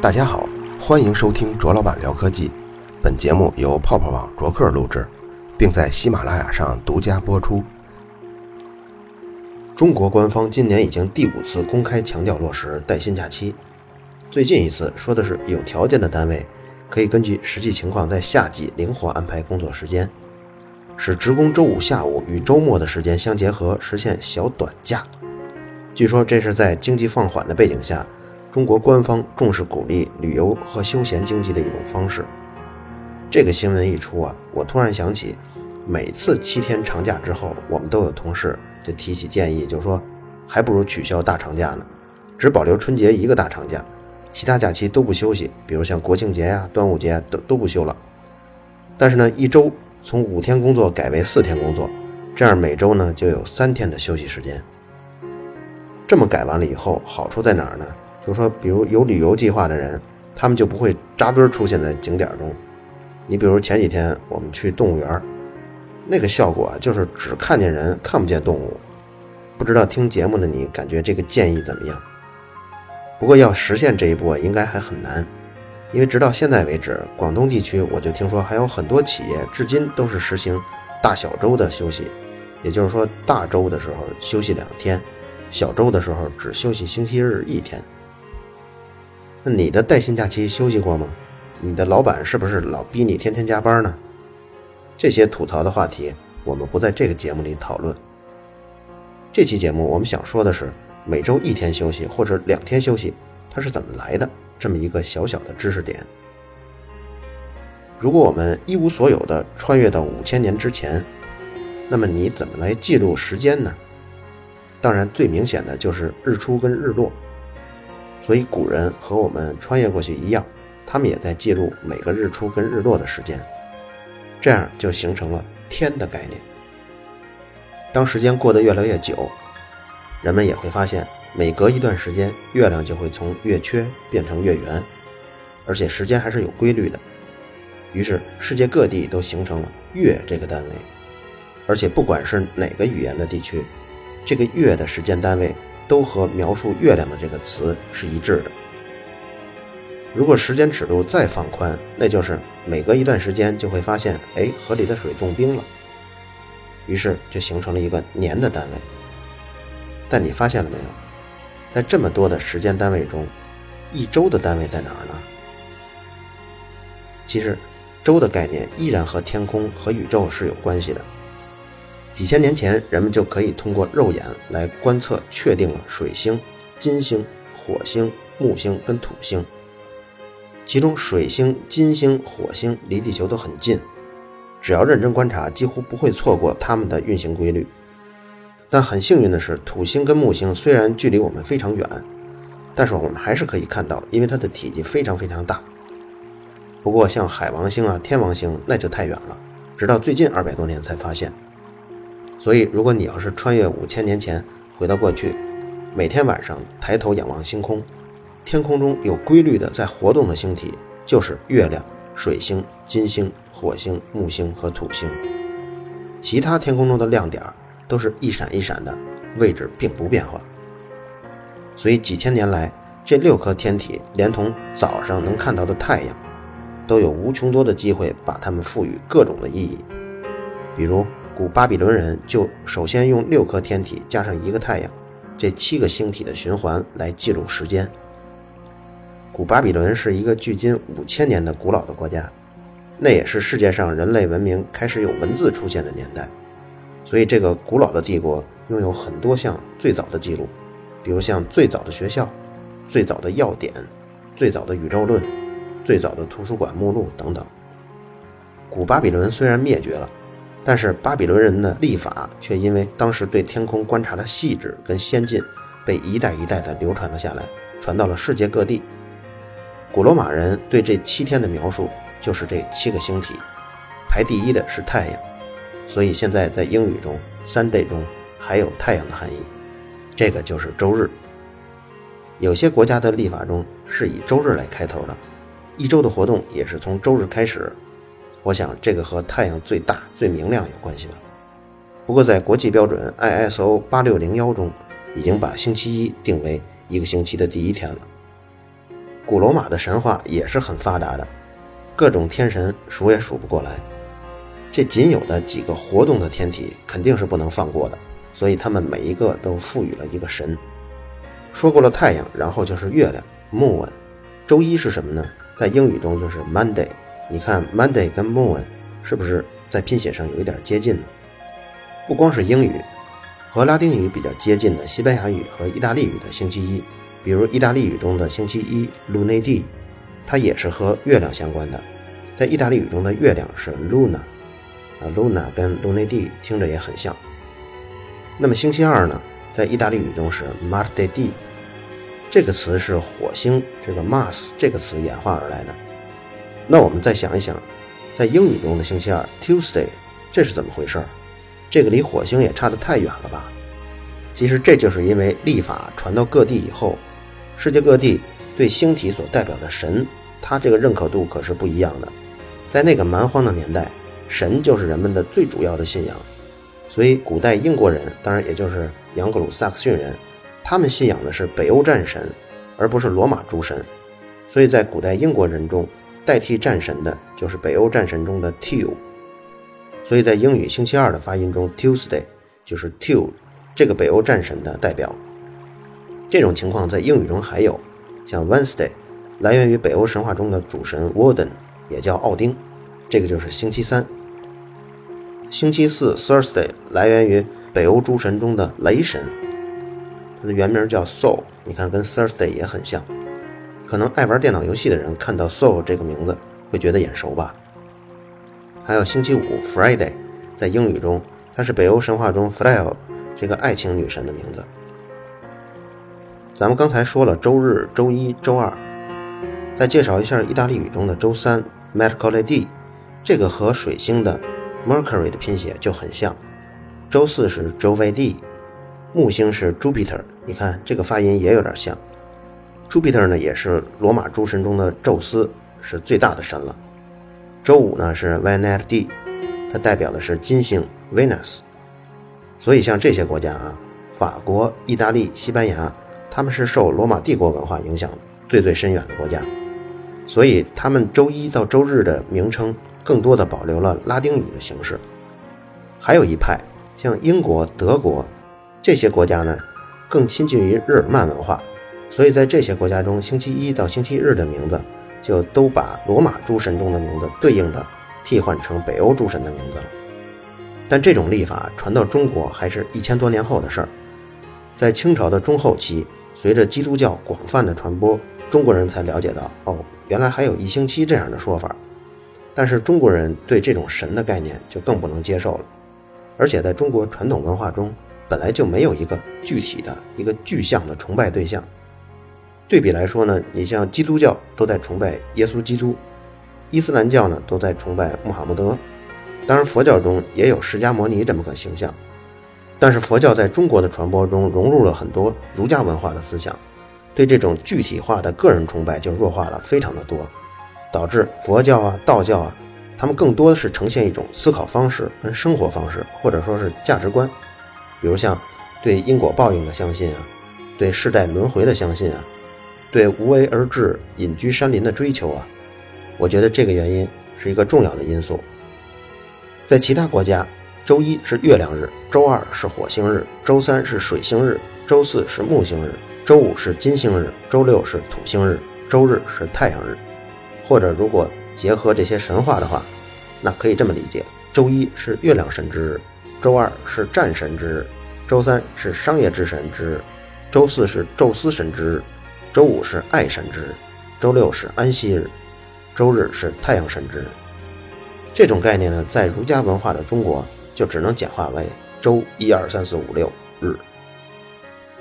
大家好，欢迎收听卓老板聊科技。本节目由泡泡网卓克录制，并在喜马拉雅上独家播出。中国官方今年已经第五次公开强调落实带薪假期。最近一次说的是有条件的单位可以根据实际情况在夏季灵活安排工作时间，使职工周五下午与周末的时间相结合，实现小短假。据说这是在经济放缓的背景下，中国官方重视鼓励旅游和休闲经济的一种方式。这个新闻一出啊，我突然想起，每次七天长假之后，我们都有同事就提起建议，就说还不如取消大长假呢，只保留春节一个大长假，其他假期都不休息，比如像国庆节呀、端午节都都不休了。但是呢，一周从五天工作改为四天工作，这样每周呢就有三天的休息时间。这么改完了以后，好处在哪儿呢？就是说，比如有旅游计划的人，他们就不会扎堆出现在景点中。你比如前几天我们去动物园，那个效果啊，就是只看见人，看不见动物。不知道听节目的你感觉这个建议怎么样？不过要实现这一步应该还很难，因为直到现在为止，广东地区我就听说还有很多企业至今都是实行大小周的休息，也就是说大周的时候休息两天。小周的时候只休息星期日一天。那你的带薪假期休息过吗？你的老板是不是老逼你天天加班呢？这些吐槽的话题，我们不在这个节目里讨论。这期节目我们想说的是，每周一天休息或者两天休息，它是怎么来的？这么一个小小的知识点。如果我们一无所有的穿越到五千年之前，那么你怎么来记录时间呢？当然，最明显的就是日出跟日落，所以古人和我们穿越过去一样，他们也在记录每个日出跟日落的时间，这样就形成了天的概念。当时间过得越来越久，人们也会发现，每隔一段时间，月亮就会从月缺变成月圆，而且时间还是有规律的。于是，世界各地都形成了月这个单位，而且不管是哪个语言的地区。这个月的时间单位都和描述月亮的这个词是一致的。如果时间尺度再放宽，那就是每隔一段时间就会发现，哎，河里的水冻冰了。于是就形成了一个年的单位。但你发现了没有，在这么多的时间单位中，一周的单位在哪儿呢？其实，周的概念依然和天空和宇宙是有关系的。几千年前，人们就可以通过肉眼来观测，确定了水星、金星、火星、木星跟土星。其中，水星、金星、火星离地球都很近，只要认真观察，几乎不会错过它们的运行规律。但很幸运的是，土星跟木星虽然距离我们非常远，但是我们还是可以看到，因为它的体积非常非常大。不过，像海王星啊、天王星那就太远了，直到最近二百多年才发现。所以，如果你要是穿越五千年前回到过去，每天晚上抬头仰望星空，天空中有规律的在活动的星体就是月亮、水星、金星、火星、木星和土星。其他天空中的亮点都是一闪一闪的，位置并不变化。所以几千年来，这六颗天体连同早上能看到的太阳，都有无穷多的机会把它们赋予各种的意义，比如。古巴比伦人就首先用六颗天体加上一个太阳，这七个星体的循环来记录时间。古巴比伦是一个距今五千年的古老的国家，那也是世界上人类文明开始有文字出现的年代，所以这个古老的帝国拥有很多项最早的记录，比如像最早的学校、最早的要点、最早的宇宙论、最早的图书馆目录等等。古巴比伦虽然灭绝了。但是巴比伦人的历法却因为当时对天空观察的细致跟先进，被一代一代的流传了下来，传到了世界各地。古罗马人对这七天的描述就是这七个星体，排第一的是太阳，所以现在在英语中，Sunday 中还有太阳的含义，这个就是周日。有些国家的历法中是以周日来开头的，一周的活动也是从周日开始。我想这个和太阳最大、最明亮有关系吧。不过在国际标准 ISO 八六零幺中，已经把星期一定为一个星期的第一天了。古罗马的神话也是很发达的，各种天神数也数不过来。这仅有的几个活动的天体肯定是不能放过的，所以他们每一个都赋予了一个神。说过了太阳，然后就是月亮 （moon）。周一是什么呢？在英语中就是 Monday。你看 Monday 跟 moon 是不是在拼写上有一点接近呢？不光是英语，和拉丁语比较接近的西班牙语和意大利语的星期一。比如意大利语中的星期一 Lunedì，它也是和月亮相关的。在意大利语中的月亮是 Luna，啊，Luna 跟 Lunedì 听着也很像。那么星期二呢，在意大利语中是 Martedì，这个词是火星这个 Mars 这个词演化而来的。那我们再想一想，在英语中的星期二 Tuesday，这是怎么回事？这个离火星也差得太远了吧？其实这就是因为历法传到各地以后。世界各地对星体所代表的神，他这个认可度可是不一样的。在那个蛮荒的年代，神就是人们的最主要的信仰。所以，古代英国人，当然也就是杨格鲁萨克逊人，他们信仰的是北欧战神，而不是罗马诸神。所以在古代英国人中，代替战神的就是北欧战神中的 Tu。所以在英语星期二的发音中，Tuesday 就是 Tu 这个北欧战神的代表。这种情况在英语中还有，像 Wednesday，来源于北欧神话中的主神 Woden，也叫奥丁，这个就是星期三。星期四 Thursday 来源于北欧诸神中的雷神，它的原名叫 Soul，你看跟 Thursday 也很像。可能爱玩电脑游戏的人看到 Soul 这个名字会觉得眼熟吧。还有星期五 Friday，在英语中它是北欧神话中 f l e 这个爱情女神的名字。咱们刚才说了周日、周一周二，再介绍一下意大利语中的周三 Mercoledì，这个和水星的 Mercury 的拼写就很像。周四是 Giovedì，木星是 Jupiter，你看这个发音也有点像。Jupiter 呢也是罗马诸神中的宙斯，是最大的神了。周五呢是 Venerdì，它代表的是金星 Venus。所以像这些国家啊，法国、意大利、西班牙。他们是受罗马帝国文化影响最最深远的国家，所以他们周一到周日的名称更多的保留了拉丁语的形式。还有一派像英国、德国这些国家呢，更亲近于日耳曼文化，所以在这些国家中，星期一到星期日的名字就都把罗马诸神中的名字对应的替换成北欧诸神的名字了。但这种历法传到中国还是一千多年后的事儿，在清朝的中后期。随着基督教广泛的传播，中国人才了解到，哦，原来还有一星期这样的说法。但是中国人对这种神的概念就更不能接受了。而且在中国传统文化中，本来就没有一个具体的一个具象的崇拜对象。对比来说呢，你像基督教都在崇拜耶稣基督，伊斯兰教呢都在崇拜穆罕默德，当然佛教中也有释迦摩尼这么个形象。但是佛教在中国的传播中融入了很多儒家文化的思想，对这种具体化的个人崇拜就弱化了非常的多，导致佛教啊、道教啊，他们更多的是呈现一种思考方式跟生活方式，或者说是价值观，比如像对因果报应的相信啊，对世代轮回的相信啊，对无为而治、隐居山林的追求啊，我觉得这个原因是一个重要的因素，在其他国家。周一是月亮日，周二是火星日，周三是水星日，周四是木星日，周五是金星日，周六是土星日，周日是太阳日。或者如果结合这些神话的话，那可以这么理解：周一是月亮神之日，周二是战神之日，周三是商业之神之日，周四是宙斯神之日，周五是爱神之日，周六是安息日，周日是太阳神之日。这种概念呢，在儒家文化的中国。就只能简化为周一二三四五六日，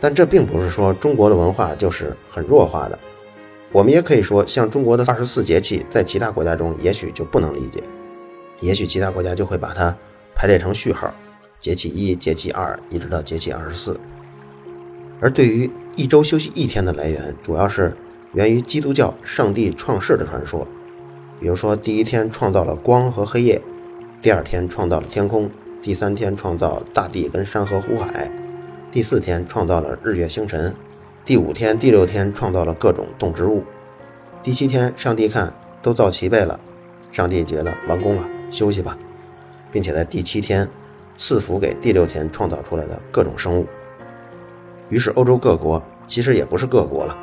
但这并不是说中国的文化就是很弱化的。我们也可以说，像中国的二十四节气，在其他国家中也许就不能理解，也许其他国家就会把它排列成序号，节气一、节气二，一直到节气二十四。而对于一周休息一天的来源，主要是源于基督教上帝创世的传说，比如说第一天创造了光和黑夜，第二天创造了天空。第三天创造大地跟山河湖海，第四天创造了日月星辰，第五天、第六天创造了各种动植物，第七天上帝看都造齐备了，上帝觉得完工了，休息吧，并且在第七天赐福给第六天创造出来的各种生物。于是欧洲各国其实也不是各国了，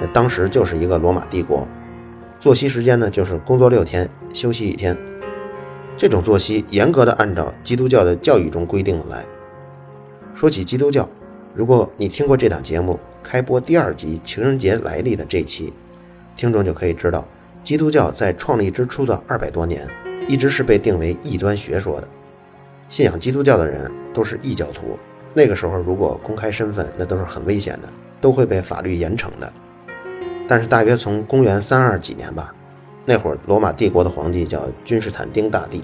那当时就是一个罗马帝国，作息时间呢就是工作六天，休息一天。这种作息严格的按照基督教的教义中规定的来。说起基督教，如果你听过这档节目开播第二集情人节来历的这期，听众就可以知道，基督教在创立之初的二百多年，一直是被定为异端学说的。信仰基督教的人都是异教徒，那个时候如果公开身份，那都是很危险的，都会被法律严惩的。但是大约从公元三二几年吧。那会儿，罗马帝国的皇帝叫君士坦丁大帝，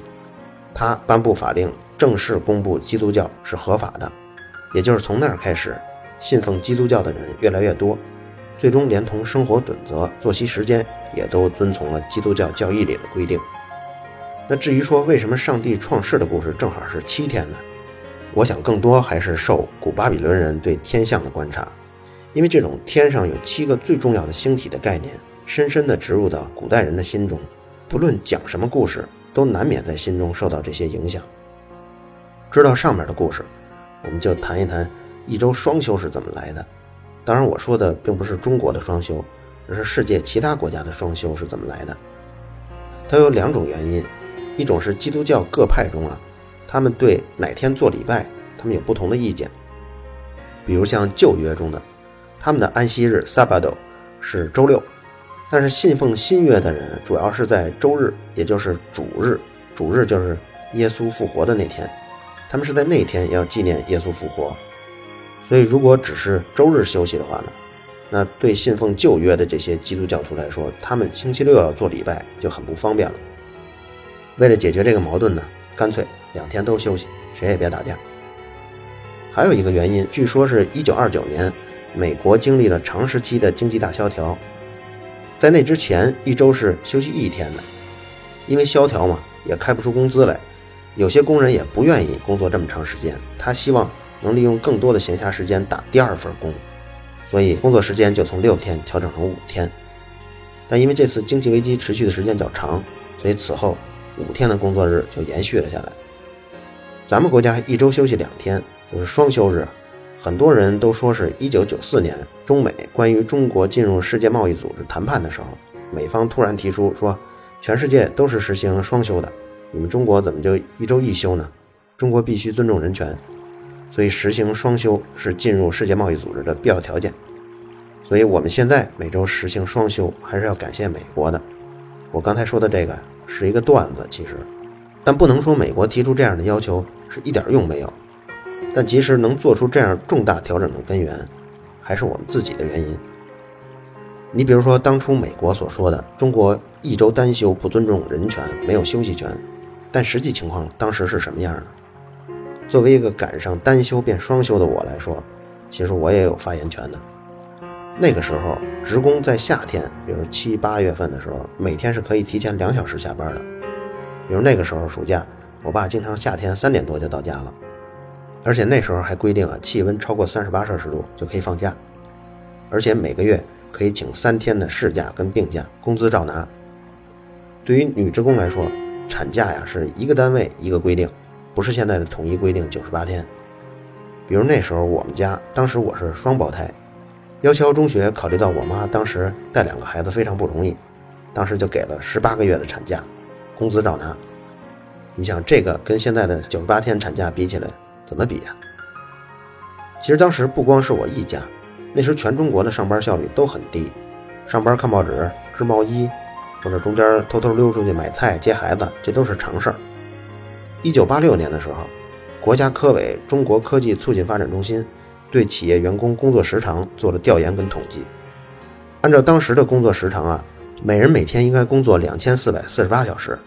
他颁布法令，正式公布基督教是合法的。也就是从那儿开始，信奉基督教的人越来越多，最终连同生活准则、作息时间也都遵从了基督教教义里的规定。那至于说为什么上帝创世的故事正好是七天呢？我想更多还是受古巴比伦人对天象的观察，因为这种天上有七个最重要的星体的概念。深深地植入到古代人的心中，不论讲什么故事，都难免在心中受到这些影响。知道上面的故事，我们就谈一谈一周双休是怎么来的。当然，我说的并不是中国的双休，而是世界其他国家的双休是怎么来的。它有两种原因，一种是基督教各派中啊，他们对哪天做礼拜，他们有不同的意见。比如像旧约中的，他们的安息日 Sabbath 是周六。但是信奉新约的人，主要是在周日，也就是主日，主日就是耶稣复活的那天，他们是在那天要纪念耶稣复活。所以，如果只是周日休息的话呢，那对信奉旧约的这些基督教徒来说，他们星期六要做礼拜就很不方便了。为了解决这个矛盾呢，干脆两天都休息，谁也别打架。还有一个原因，据说是一九二九年，美国经历了长时期的经济大萧条。在那之前，一周是休息一天的，因为萧条嘛，也开不出工资来，有些工人也不愿意工作这么长时间，他希望能利用更多的闲暇时间打第二份工，所以工作时间就从六天调整成五天。但因为这次经济危机持续的时间较长，所以此后五天的工作日就延续了下来。咱们国家一周休息两天，就是双休日。很多人都说是一九九四年中美关于中国进入世界贸易组织谈判的时候，美方突然提出说，全世界都是实行双休的，你们中国怎么就一周一休呢？中国必须尊重人权，所以实行双休是进入世界贸易组织的必要条件。所以我们现在每周实行双休，还是要感谢美国的。我刚才说的这个是一个段子，其实，但不能说美国提出这样的要求是一点用没有。但其实能做出这样重大调整的根源，还是我们自己的原因。你比如说，当初美国所说的中国一周单休不尊重人权，没有休息权，但实际情况当时是什么样的？作为一个赶上单休变双休的我来说，其实我也有发言权的。那个时候，职工在夏天，比如七八月份的时候，每天是可以提前两小时下班的。比如那个时候暑假，我爸经常夏天三点多就到家了。而且那时候还规定啊，气温超过三十八摄氏度就可以放假，而且每个月可以请三天的事假跟病假，工资照拿。对于女职工来说，产假呀是一个单位一个规定，不是现在的统一规定九十八天。比如那时候我们家，当时我是双胞胎，幺七幺中学考虑到我妈当时带两个孩子非常不容易，当时就给了十八个月的产假，工资照拿。你想这个跟现在的九十八天产假比起来？怎么比呀？其实当时不光是我一家，那时全中国的上班效率都很低，上班看报纸、织毛衣，或者中间偷偷溜出去买菜、接孩子，这都是常事儿。一九八六年的时候，国家科委中国科技促进发展中心对企业员工工作时长做了调研跟统计，按照当时的工作时长啊，每人每天应该工作两千四百四十八小时。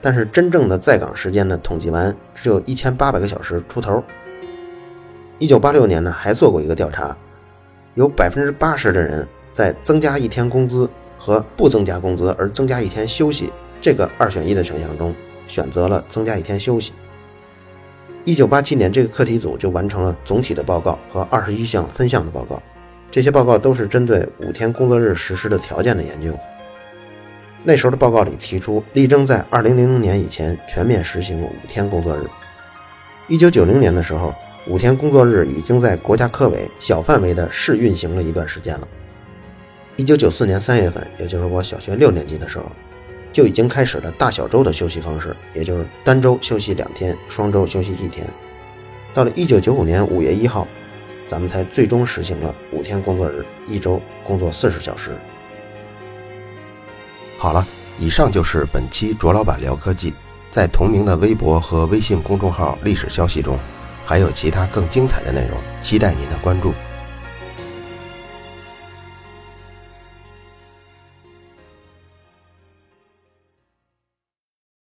但是真正的在岗时间呢，统计完只有一千八百个小时出头。一九八六年呢，还做过一个调查，有百分之八十的人在增加一天工资和不增加工资而增加一天休息这个二选一的选项中，选择了增加一天休息。一九八七年，这个课题组就完成了总体的报告和二十一项分项的报告。这些报告都是针对五天工作日实施的条件的研究。那时候的报告里提出，力争在二零零零年以前全面实行五天工作日。一九九零年的时候，五天工作日已经在国家科委小范围的试运行了一段时间了。一九九四年三月份，也就是我小学六年级的时候，就已经开始了大小周的休息方式，也就是单周休息两天，双周休息一天。到了一九九五年五月一号，咱们才最终实行了五天工作日，一周工作四十小时。好了，以上就是本期卓老板聊科技，在同名的微博和微信公众号历史消息中，还有其他更精彩的内容，期待您的关注。